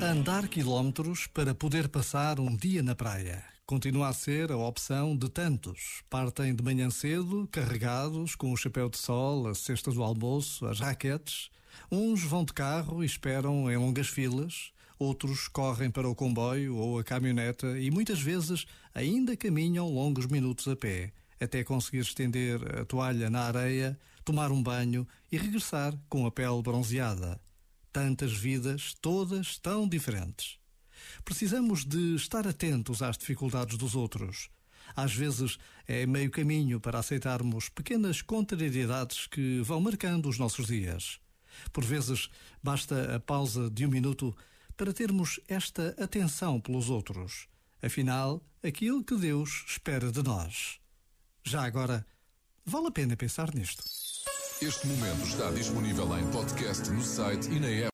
Andar quilómetros para poder passar um dia na praia. Continua a ser a opção de tantos. Partem de manhã cedo, carregados, com o chapéu de sol, a cesta do almoço, as raquetes. Uns vão de carro e esperam em longas filas. Outros correm para o comboio ou a caminhoneta e muitas vezes ainda caminham longos minutos a pé, até conseguir estender a toalha na areia, tomar um banho e regressar com a pele bronzeada tantas vidas, todas tão diferentes. Precisamos de estar atentos às dificuldades dos outros. Às vezes é meio caminho para aceitarmos pequenas contrariedades que vão marcando os nossos dias. Por vezes basta a pausa de um minuto para termos esta atenção pelos outros. Afinal, aquilo que Deus espera de nós. Já agora, vale a pena pensar nisto. Este momento está disponível em podcast no site e na app.